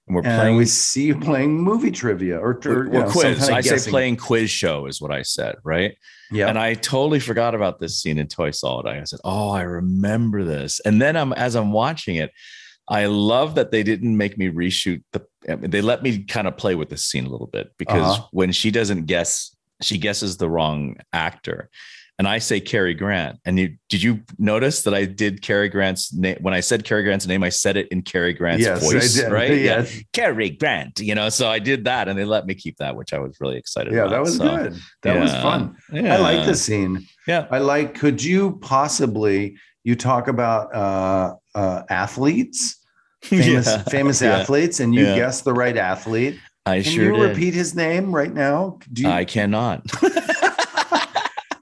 And we're and playing we see you playing movie trivia or, or We're know, quiz. kind of I say playing quiz show is what I said, right? yeah And I totally forgot about this scene until I saw it. I said, "Oh, I remember this." And then I'm as I'm watching it, I love that they didn't make me reshoot the. I mean, they let me kind of play with the scene a little bit because Uh-huh. when she doesn't guess, she guesses the wrong actor. And I say Cary Grant. And you did you notice that I did Cary Grant's name when I said Cary Grant's name? I said it in Cary Grant's yes voice, I did. right? yeah Cary Grant. You know, so I did that, and they let me keep that, which I was really excited. yeah about. that was So, good that was yeah. fun I like the scene. Yeah. I like. Could you possibly you talk about uh, uh, athletes, famous Yeah. famous Yeah. athletes, and you Yeah. guess the right athlete? I Can sure you did. repeat his name right now? Do you, I cannot.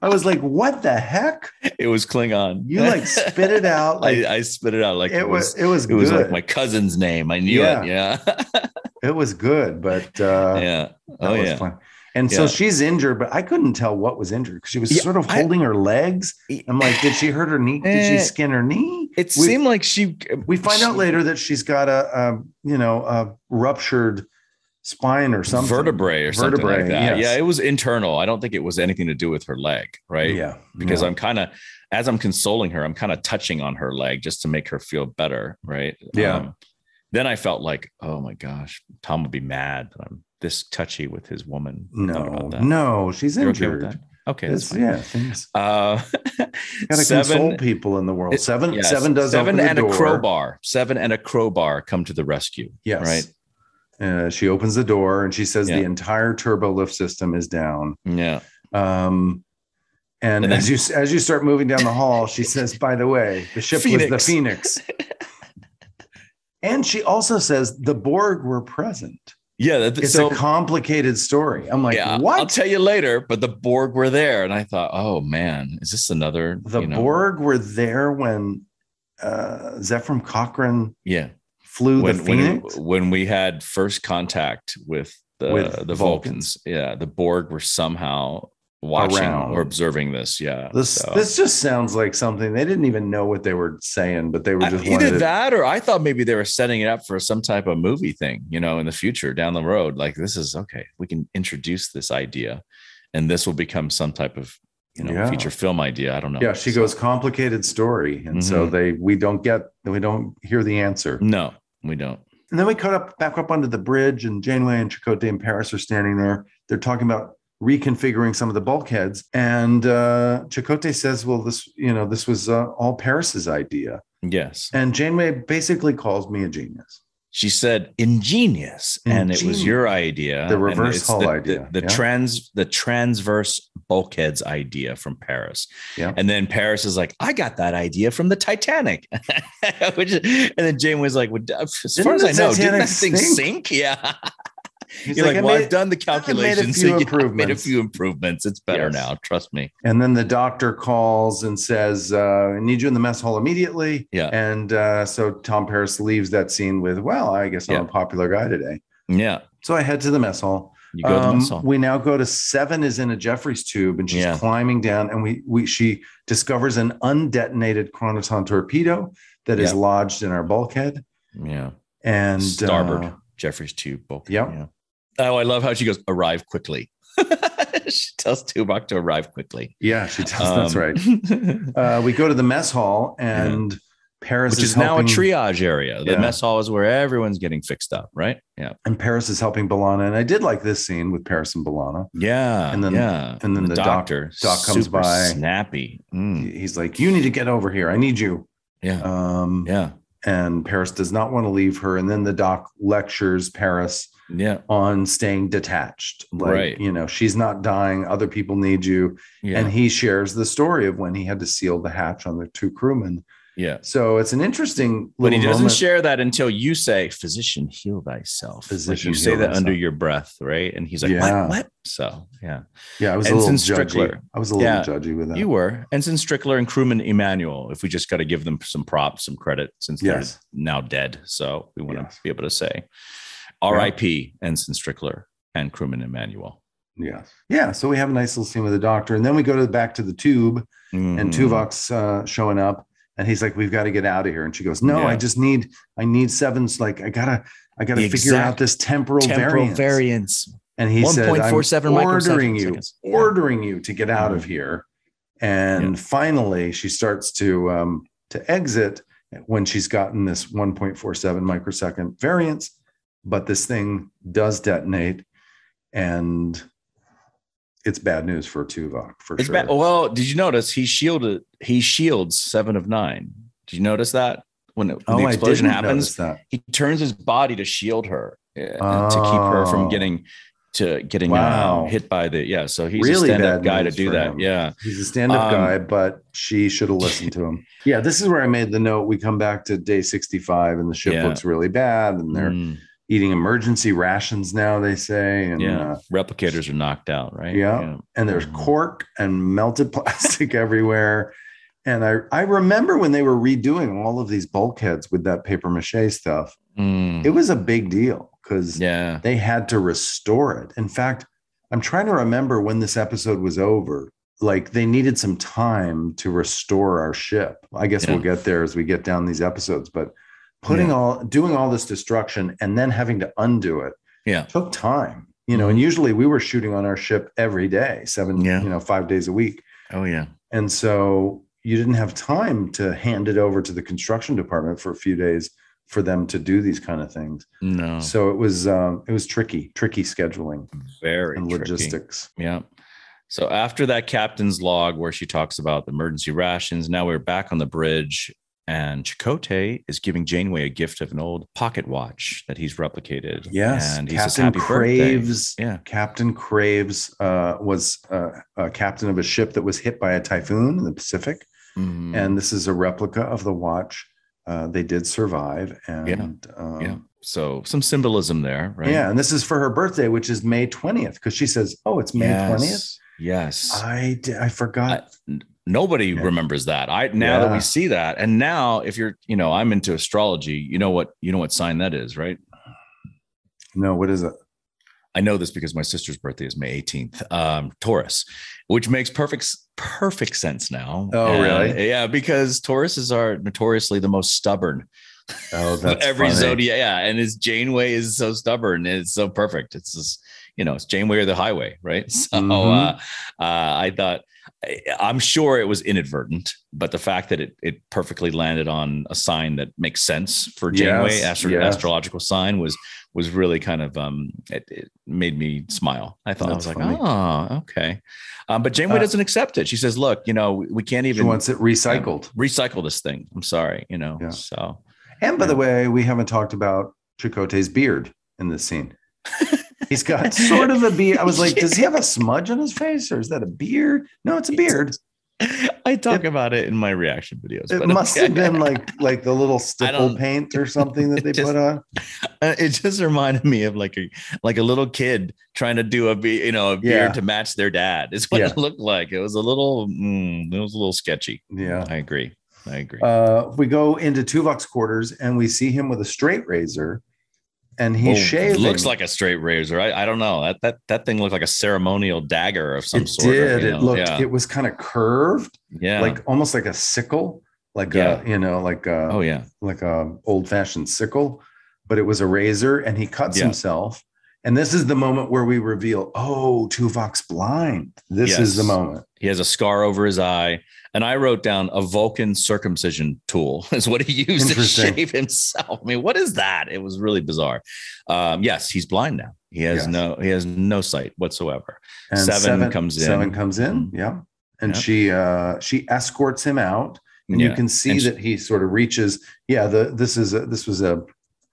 I was like, what the heck? it was Klingon. You like spit it out like I, I spit it out like it was. It was. It was good. like my cousin's name. I knew Yeah. it. Yeah. It was good, but uh, yeah. that Oh was yeah. fun. And so she's injured, but I couldn't tell what was injured because she was Yeah, sort of I- holding her legs. I'm like, did she hurt her knee? Did she Eh, skin her knee? It We- seemed like she. We find she- out later that she's got a, a you know a ruptured spine or something vertebrae or something like that. yes. Yeah, it was internal. I don't think it was anything to do with her leg, right? Yeah, Because yeah. I'm kind of, as I'm consoling her, I'm kind of touching on her leg just to make her feel better, right? Yeah. Um, then I felt like, oh my gosh, Tom would be mad that I'm this touchy with his woman. No, no, she's You're okay injured. that? Okay, that's fine. yeah, things Uh, gotta console people in the world. it- Seven, yes, seven does seven and a crowbar. Seven and a crowbar come to the rescue. Yes. Right. Uh, she opens the door and she says Yeah. the entire turbo lift system is down. Yeah. Um, and, And then- as you as you start moving down the hall, she says, "By the way, the ship was the Phoenix. Phoenix." and she also says the Borg were present. Yeah. That, It's so a complicated story. I'm like, yeah, what? I'll tell you later. But the Borg were there, and I thought, oh man, is this another? the you know, Borg were there when uh, Zefram Cochrane Yeah. Flew When the Phoenix. when we had first contact with the With the Vulcans. Vulcans, yeah, the Borg were somehow watching Around. or observing this. Yeah. this so. this just sounds like something they didn't even know what they were saying, but they were I- just either wanted that or I thought maybe they were setting it up for some type of movie thing, you know, in the future down the road. Like this is okay, we can introduce this idea and this will become some type of, you know, Yeah. feature film idea. I don't know. Yeah, she So- goes complicated story, and so Mhm. they we don't get we don't hear the answer. No, we don't. And then we cut up back up onto the bridge, and Janeway and Chakotay and Paris are standing there. They're talking about reconfiguring some of the bulkheads, and uh, Chakotay says, "Well, this you know this was uh, all Paris's idea," Yes. and Janeway basically calls me a genius. She said ingenious, and it was your idea. The reverse hull the, idea, The, the yeah. trans the transverse bulkheads idea from Paris. Yeah. And then Paris is like, I got that idea from the Titanic. Which and then Jane was like, well, as far as I know, didn't that thing sink? sink? Yeah. He's You're like, "I well, made- I've done the calculations. made a few so yeah, I made a few improvements. It's better Yes. now. Trust me. And then the doctor calls and says, uh, I need you in the mess hall immediately. Yeah. And uh, so Tom Paris leaves that scene with, Well, I guess I'm Yeah. a popular guy today. Yeah. So I head to the mess hall. You go to the Um, mess hall. we now go to seven is in a Jefferies tube and she's Yeah. climbing down and we we she discovers an undetonated chronoton torpedo that is lodged in our bulkhead. Yeah. And Starboard. uh, Jefferies tube bulk. Yep. Yeah. Oh, I love how she goes, arrive quickly. she tells Tuvok to arrive quickly. yeah, she does. that's Um, right. Uh, we go to the mess hall and Paris Which is, is now a triage area. The Yeah. mess hall is where everyone's getting fixed up, right? Yeah. and Paris is helping B'Elanna. And I did like this scene with Paris and B'Elanna. Yeah. And then- yeah. and then the doc- doctor doc comes super by. Snappy. Mm, He's like, You need to get over here. I need you. yeah. Um, yeah. And Paris does not want to leave her. And then the doc lectures Paris Yeah. on staying detached. Like, Right. you know, she's not dying. Other people need you. Yeah. And he shares the story of when he had to seal the hatch on the two crewmen. yeah. So it's an interesting But he doesn't moment. share that until you say, "Physician, heal thyself." Like, Physician, you say that under your breath, right? And he's like, Yeah. "What? What?" So, yeah, yeah, I was a Ensign little judgy. I was a little Yeah. judgy with that. you were Ensign Strickler and crewman Emmanuel. If we just got to give them some props, some credit, since Yes. they're now dead, so we want Yes. to be able to say, "R.I.P. Ensign Strickler and crewman Emmanuel." Yes. Yeah. So we have a nice little scene with the doctor. And then we go to the back to the tube and Mhm. Tuvok's uh, showing up and he's like, We've got to get out of here. And she goes, No, Yeah. I just need, I need sevens. Like, I gotta, I gotta The figure out this temporal, temporal variance. variance. And he said, I'm 1.47 ordering you. Yeah. ordering you to get out of here. And Yeah. finally, she starts to um, to exit when she's gotten this 1.47 microsecond variance. But this thing does detonate, and it's bad news for Tuvok for It's sure. bad. Well, did you notice he shielded? He shields seven of nine. Did you notice that when, when oh, the explosion happens? he turns his body to shield her uh, to keep her Oh. from getting to getting Wow. uh, hit by the yeah. So he's Really a stand-up bad guy to do that. him. Yeah, He's a stand-up Um, guy, but she should have listened to him. Yeah, this is where I made the note. We come back to day 65 and the ship Yeah. looks really bad and they're Mm, eating emergency rations now, they say. And yeah. uh, Replicators are knocked out, right? Yeah. and there's Mhm. cork and melted plastic everywhere. And I, I remember when they were redoing all of these bulkheads with that paper mache stuff, Mm, it was a big deal because yeah. they had to restore it. In fact, I'm trying to remember when this episode was over. Like they needed some time to restore our ship. I guess Yeah. we'll get there as we get down these episodes, but putting Yeah. all doing all this destruction and then having to undo it Yeah. took time. You know, and usually we were shooting on our ship every day, seven, Yeah. you know, five days a week. Oh yeah. And so you didn't have time to hand it over to the construction department for a few days for them to do these kind of things. No. So it was um, it was tricky, tricky scheduling very and tricky. logistics. Yeah. So after that captain's log where she talks about the emergency rations, now we're back on the bridge and Chakotay is giving Janeway a gift of an old pocket watch that he's replicated. Yes, and he says, Captain "Happy birthday." Craves. Yeah, Captain Craves uh, was uh, a captain of a ship that was hit by a typhoon in the Pacific, Mhm. and this is a replica of the watch. Uh, they did survive, and um, yeah. So some symbolism there, right? yeah, and this is for her birthday, which is May twentieth, because she says, "Oh, it's May Yes. twentieth." Yes. I di- I forgot. Nobody Yeah. remembers that. I now that we see that, and now if you're, you know, I'm into astrology. You know what? You know what sign that is, right? no, what is it? I know this because my sister's birthday is May 18th, um, Taurus, which makes perfect perfect sense now. Oh, And, really? Yeah, because Tauruses are notoriously the most stubborn Oh, that's every funny. zodiac. Yeah, and his Janeway is so stubborn. It's so perfect. It's just you know, it's Janeway or the highway, right? So Mhm. uh, uh, I thought. I'm sure it was inadvertent, but the fact that it it perfectly landed on a sign that makes sense for Janeway, Yes, astro- yes. astrological sign, was was really kind of um it, it made me smile. I thought That's I was funny. like, oh, okay. Um, but Janeway Uh, doesn't accept it. She says, look, you know, we, can't even She wants it recycled. recycle this thing. I'm sorry, you know. Yeah. So And by the way, we haven't talked about Chakotay's beard in this scene. He's got sort of a beard. I was like, does he have a smudge on his face or is that a beard? No, it's a beard. I talk It- about it in my reaction videos. It must have been like like the little stipple paint or something that they just- put on. Uh, it just reminded me of like a like a little kid trying to do a be you know a beard Yeah. to match their dad. Is what Yeah. it looked like. It was a little mm, it was a little sketchy. Yeah. I agree. I agree. Uh, we go into Tuvok's quarters and we see him with a straight razor and he's Well, shaving. Looks like a straight razor. I, I don't know. That that that thing looked like a ceremonial dagger of some it sort. did. Of, you it know, looked, Yeah. it was kind of curved, yeah. like almost like a sickle, like Yeah. a, you know, like a, oh yeah. like a old fashioned sickle, but it was a razor and he cuts Yeah. himself. And this is the moment where we reveal, oh, Tuvok's blind. This is the moment. He has a scar over his eye. And I wrote down a Vulcan circumcision tool is what he used to shave himself. I mean, what is that? It was really bizarre. Um, yes, he's blind now. He has Yes. no he has no sight whatsoever. And Seven comes in. Seven comes in. Yeah. And she uh she escorts him out. And you can see she- that he sort of reaches. Yeah, the this is a, this was a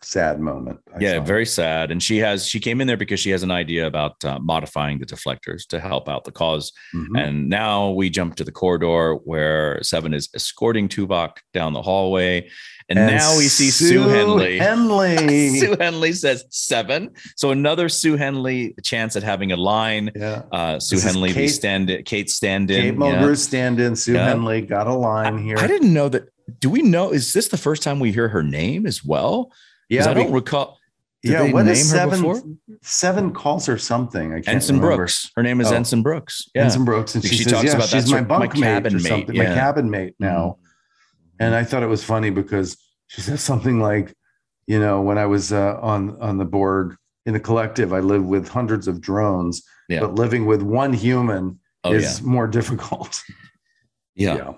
sad moment. I yeah, very sad. And she has she came in there because she has an idea about uh, modifying the deflectors to help out the cause. Mhm. And now we jump to the corridor where Seven is escorting Tuvok down the hallway. And, now we see Sue, Henley. Henley. Sue Henley says seven. So another Sue Henley chance at having a line. yeah. Uh, Sue This Henley, Kate- stand Kate stand in. Kate Mulgrew stand in. Sue Yeah. Henley got a line here. I didn't know that. Do we know? Is this the first time we hear her name as well? 'Cause yeah, I don't be- recall. Did yeah. they What name is seven? before? Seven calls or something. I can't Ensign remember. Brooks. Her name is Oh. Ensign Brooks. Yeah. Ensign Brooks, and she, she says, talks "Yeah, about she's my her- my bunk mate cabin or mate, something, my cabin mate now." And I thought it was funny because she says something like, "You know, when I was uh, on on the Borg in the collective, I lived with hundreds of drones, Yeah. but living with one human Oh is more difficult." yeah. Yeah.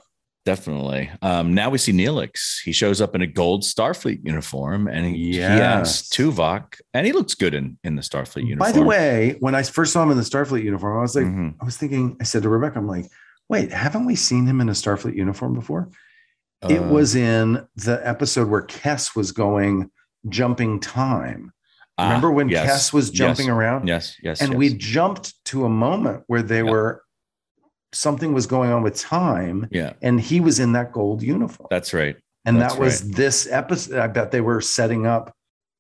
Definitely. Um, now we see Neelix. He shows up in a gold Starfleet uniform and he, he asks Tuvok, and he looks good in, in the Starfleet uniform. By the way, when I first saw him in the Starfleet uniform, I was like, Mhm. I was thinking, I said to Rebecca, I'm like, wait, haven't we seen him in a Starfleet uniform before? it Uh, was in the episode where Kes was going jumping time. ah, Remember when yes, Kes was jumping yes, around? Yes, yes. And yes. we jumped to a moment where they Yeah. were something was going on with time, yeah, and he was in that gold uniform. that's right. and that's uh, that was this episode. I bet they were setting up.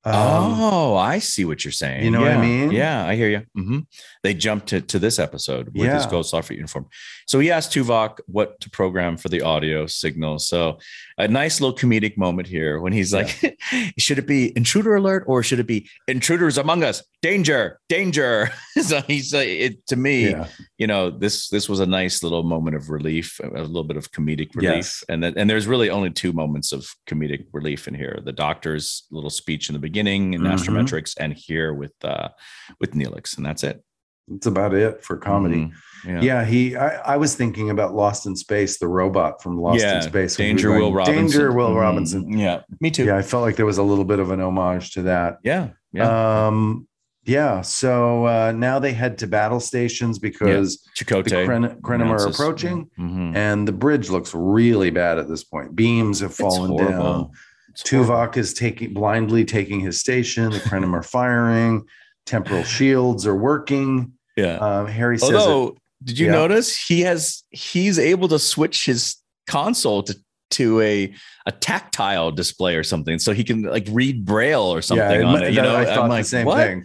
Um, oh, I see what you're saying. you know what I mean? Yeah, I hear you. Mm-hmm. They jumped to, to this episode with his Yeah. gold Starfleet uniform. So he asked Tuvok what to program for the audio signal. So a nice little comedic moment here when he's like, should it be intruder alert or should it be intruders among us? Danger, danger. so he's like, it to me, yeah. you know, this this was a nice little moment of relief, a little bit of comedic relief. Yes. And then and there's really only two moments of comedic relief in here. The doctor's little speech in the beginning in Mhm. astrometrics and here with uh with Neelix, and that's it. That's about it for comedy. Mhm. Yeah. Yeah, he. I, I was thinking about Lost in Space, the robot from Lost Yeah, in Space. when we Danger Will going, Robinson. Danger Will Mhm. Robinson. Yeah. Me too. Yeah, Yeah. I felt like there was a little bit of an homage to that. Yeah. Um, Yeah. So uh, now they head to battle stations because the Chakotay. Kren- Krenim are approaching, Mhm. and the bridge looks really bad at this point. Beams have fallen down. Horrible. It's horrible. Tuvok is taking blindly taking his station. The Krenim are firing. Temporal shields are working. Yeah. Um, Harry says, it- did you Yeah. notice he has he's able to switch his console to to a a tactile display or something, so he can like read braille or something yeah, on it. You know, I thought I'm the same what? thing.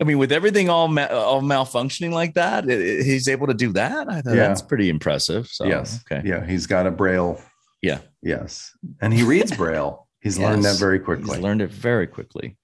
I mean, with everything all ma- all malfunctioning like that, it- it- he's able to do that. I thought Yeah. that's pretty impressive. So, yes. okay, Yeah, he's got a braille. Yeah. Yes, and he reads braille. He's learned that Yes. very he's quickly. learned it very quickly.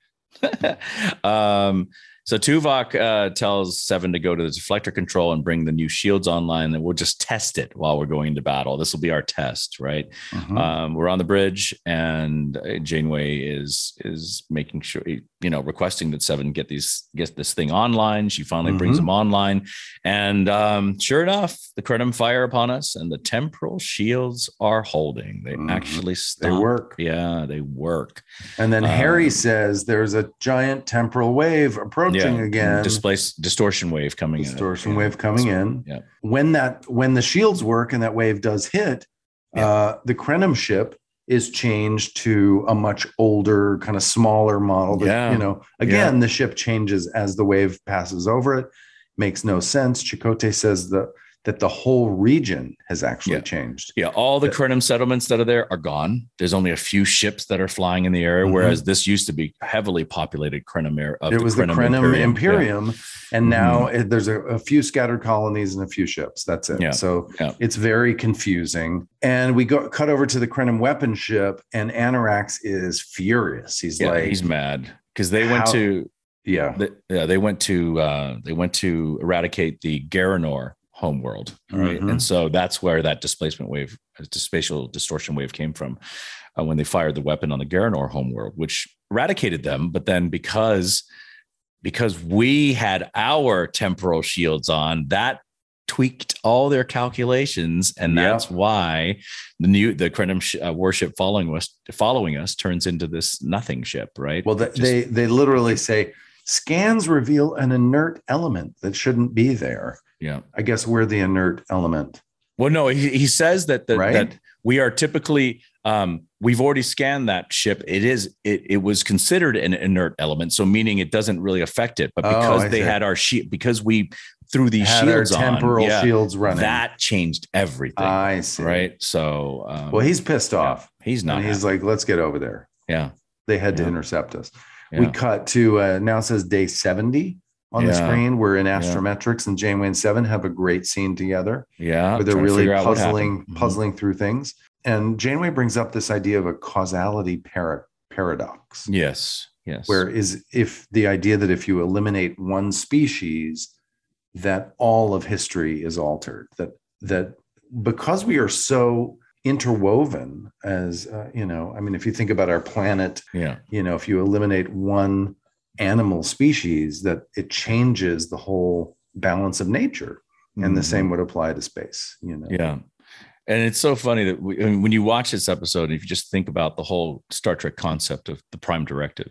um, so Tuvok uh, tells Seven to go to the deflector control and bring the new shields online, and we'll just test it while we're going into battle. This will be our test, right? Mhm. Um, we're on the bridge, and uh, Janeway is is making sure, you know, requesting that Seven get these get this thing online. She finally brings Mhm. them online, and um, sure enough, the Krenim fire upon us, and the temporal shields are holding. They Mhm. actually stop. they work. Yeah, they work. And then Harry Um, says there's a giant temporal wave approaching again. Displace distortion wave coming distortion in. Distortion wave coming in. Yeah. When that when the shields work and that wave does hit, Yeah. uh, the Krenim ship is changed to a much older, kind of smaller model. That, Yeah. You know, again, the ship changes as the wave passes over it. Makes no sense. Chakotay says that that the whole region has actually Yeah. changed. Yeah, all the Yeah. Krenim settlements that are there are gone. There's only a few ships that are flying in the area, Mhm. whereas this used to be heavily populated Krenim area. Of it was the Krenim Yeah. Imperium, and Mhm. now it, there's a, a few scattered colonies and a few ships. That's it. Yeah. So Yeah. it's very confusing. And we go cut over to the Krenim weapon ship, and Anorax is furious. He's Yeah, like, he's mad because they went to yeah, they, yeah, they went to uh, they went to eradicate the Garanor homeworld, right? Mhm. And so that's where that displacement wave, uh, spatial distortion wave, came from uh, when they fired the weapon on the Garanor homeworld, which eradicated them. But then because because we had our temporal shields on, that tweaked all their calculations, and Yeah. that's why the new the Krenim sh- uh, warship following us following us turns into this nothing ship, right? well, they, Just- they they literally say scans reveal an inert element that shouldn't be there. Yeah. I guess we're the inert element. Well, no, he, he says that the, Right? that we are typically um, we've already scanned that ship. It is it it was considered an inert element, so meaning it doesn't really affect it. But Oh, because I they see. had our sheet, because we threw these Had our shields on, temporal yeah, shields running. that changed everything, I see. right? So, um, Well, he's pissed yeah, off. he's not. and he's like, let's get over there. yeah, They had to intercept us. yeah, We cut to uh, now it says day 70 on the screen. We're in astrometrics, and Janeway and Seven have a great scene together yeah. where they're really puzzling. Mhm. puzzling through things. And Janeway brings up this idea of a causality para- paradox, Yes, yes. where is if the idea that if you eliminate one species, that all of history is altered. That that because we are so interwoven as uh, you know i mean if you think about our planet yeah, you know if you eliminate one animal species that it changes the whole balance of nature and the Mhm. same would apply to space you know Yeah. And it's so funny that we, I mean, when you watch this episode, if you just think about the whole Star Trek concept of the prime directive,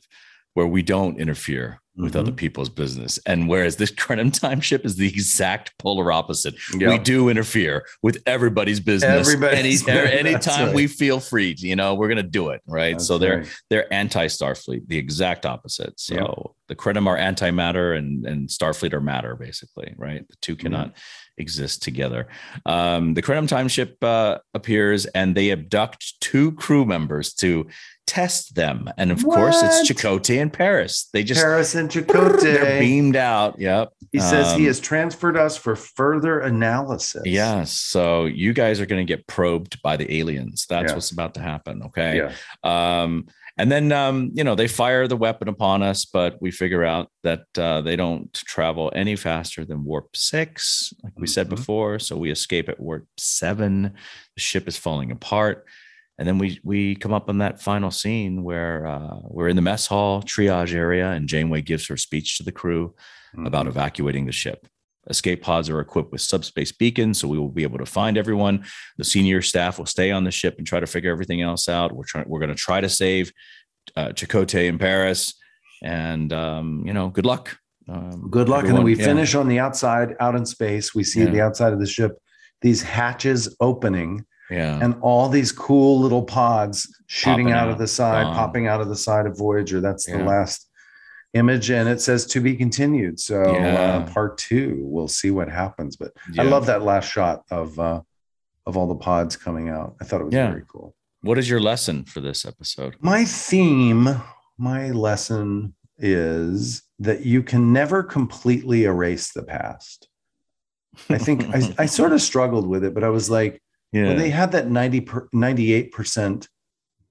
where we don't interfere with Mhm. other people's business. And whereas this Krenim time ship is the exact polar opposite. Yeah. We do interfere with everybody's business. Everybody's- Any, anytime right. we feel free, you know, we're going to do it. Right. That's so they're, right. they're anti Starfleet, the exact opposite. So Yeah. the Krenim are anti matter and, and Starfleet are matter, basically. Right. The two cannot exist together. Um, the Krenim time ship uh, appears and they abduct two crew members to test them. And of course, it's What? Chakotay and Paris. They just Paris and Chakotay. they're beamed out. Yep. He says he Um, has transferred us for further analysis. Yes. So you guys are going to get probed by the aliens. That's Yeah. what's about to happen. Okay. Yeah. Um, and then, um, you know, they fire the weapon upon us, but we figure out that uh, they don't travel any faster than warp six, like we said Mhm. before. So we escape at warp seven. The ship is falling apart. And then we we come up on that final scene where uh, we're in the mess hall triage area, and Janeway gives her speech to the crew about Mhm. evacuating the ship. Escape pods are equipped with subspace beacons, so we will be able to find everyone. The senior staff will stay on the ship and try to figure everything else out. We're trying. We're going to try to save uh, Chakotay in Paris, and um, you know, good luck. Um, Good luck. and then everyone- we yeah. finish on the outside, out in space. We see Yeah. the outside of the ship, these hatches opening, Yeah. and all these cool little pods shooting out, out. of the side, popping out of the side of Voyager. That's the last image, and it says to be continued. So Yeah. uh, part two, we'll see what happens. But Yeah. I love that last shot of uh, of all the pods coming out. I thought it was Yeah. very cool. What is your lesson for this episode? My theme, my lesson is that you can never completely erase the past. I think I, I sort of struggled with it, but I was like, yeah. when they had that 90 per, 98%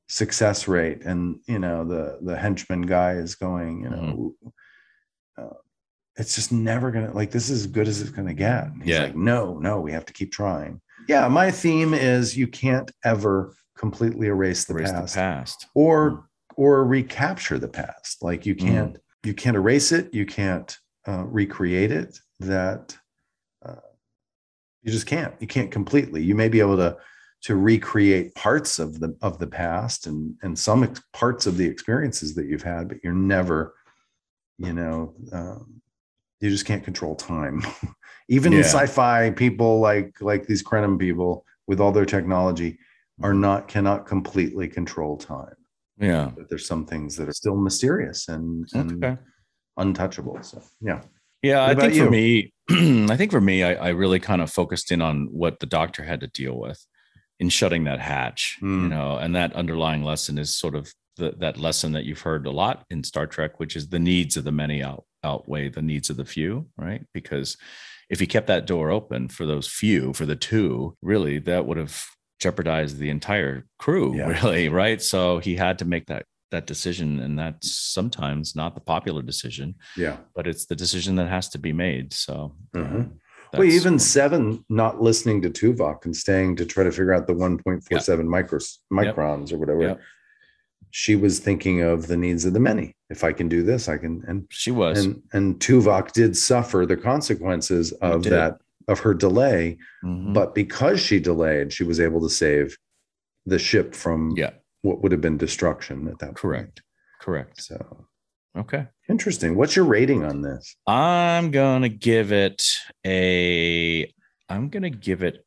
success rate and you know the the henchman guy is going you know Mm-hmm. uh, it's just never gonna like this is as good as it's gonna get he's Yeah. like no no we have to keep trying yeah my theme is you can't ever completely erase the Erase past the past. or or recapture the past like you Mm. can't you can't erase it you can't uh, recreate it that you just can't you can't completely you may be able to to recreate parts of the of the past and and some ex- parts of the experiences that you've had but you're never you know um, you just can't control time even Yeah. sci-fi people like like these Krenim people with all their technology are not cannot completely control time Yeah. but there's some things that are still mysterious and, and Okay. untouchable. So yeah, Yeah, What I think for you? me, I think for me, I, I really kind of focused in on what the doctor had to deal with in shutting that hatch, you Mm. know, and that underlying lesson is sort of the, that lesson that you've heard a lot in Star Trek, which is the needs of the many out, outweigh the needs of the few, right? Because if he kept that door open for those few, for the two, really, that would have jeopardized the entire crew, Yeah. really, right? So he had to make that that decision, and that's sometimes not the popular decision yeah. but it's the decision that has to be made. So, uh, that's- Well, even Seven not listening to Tuvok and staying to try to figure out the 1.47 micros microns or whatever. Yep. She was thinking of the needs of the many. If I can do this, I can. And she was. and and Tuvok did suffer the consequences of that of her delay, Mhm. but because she delayed, she was able to save the ship from yeah, what would have been destruction at that point. correct. Correct. So Okay. interesting. What's your rating on this? I'm going to give it a, I'm to give it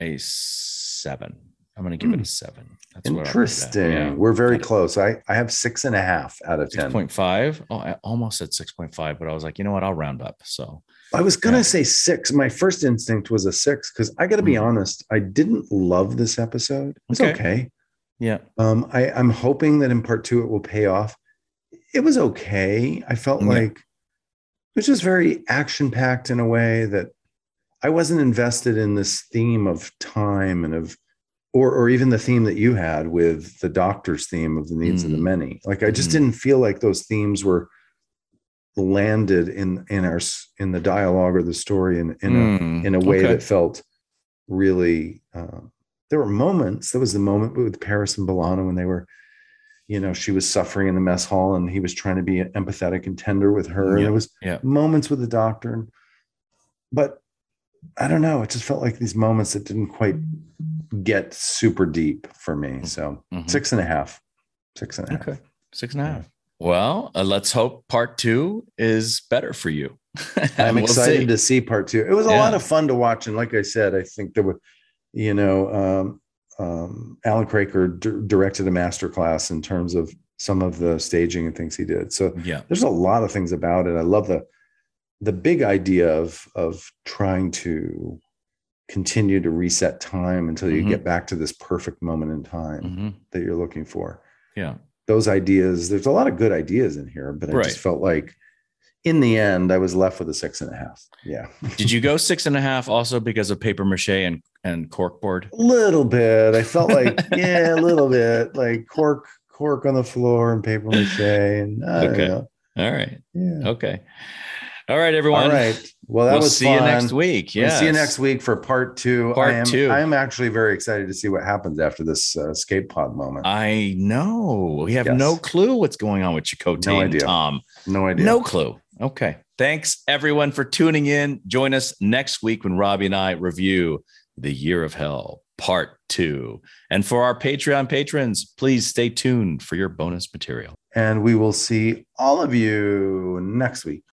a seven. I'm going to give it a seven. That's what I'll put it at. Interesting. Yeah. We're very close. I, I have six and a half out of 10. 6.5. Oh, I almost said 6.5, but I was like, you know what? I'll round up. So, I was going to Yeah. say six. My first instinct was a six because I got to be Mm. honest. I didn't love this episode. It's Okay. okay. Yeah. Um, I, I'm hoping that in part two it will pay off. It was okay. I felt Yeah. like it was just very action packed in a way that I wasn't invested in this theme of time and of, or or even the theme that you had with the doctor's theme of the needs of the Mm. many. Like I just Mhm. didn't feel like those themes were landed in in our in the dialogue or the story in in a Mm, in a way okay. that felt really uh, there were moments there was the moment with paris and B'Elanna when they were you know she was suffering in the mess hall and he was trying to be empathetic and tender with her and there was yeah. moments with the doctor and, but i don't know it just felt like these moments that didn't quite get super deep for me so Mhm. six and a half six and a half Okay. Six and a half. Well, uh, let's hope part two is better for you. I'm We'll excited see. to see part two. It was a Yeah. lot of fun to watch, and like I said, I think there were, you know, um, um, Allan Kroeker d- directed a master class in terms of some of the staging and things he did. So Yeah. there's a lot of things about it. I love the the big idea of of trying to continue to reset time until you Mhm. get back to this perfect moment in time hmm that you're looking for Yeah. those ideas. There's a lot of good ideas in here, but I Right. just felt like in the end, I was left with a six and a half. Yeah. Did you go six and a half also because of paper mache and, and corkboard? A little bit. I felt like, yeah, a little bit like cork, cork on the floor and paper mache. And I Okay. All right. Yeah. Okay. All right, everyone. All right. Well, that we'll was see fun. you next week. We'll Yeah. see you next week for part two. Part I am, two. I am actually very excited to see what happens after this uh, escape pod moment. I know. We have Yes. no clue what's going on with Chakotay No and idea. Tom. no idea. No clue. Okay. Thanks everyone for tuning in. Join us next week when Robbie and I review The Year of Hell, Part Two. And for our Patreon patrons, please stay tuned for your bonus material. And we will see all of you next week.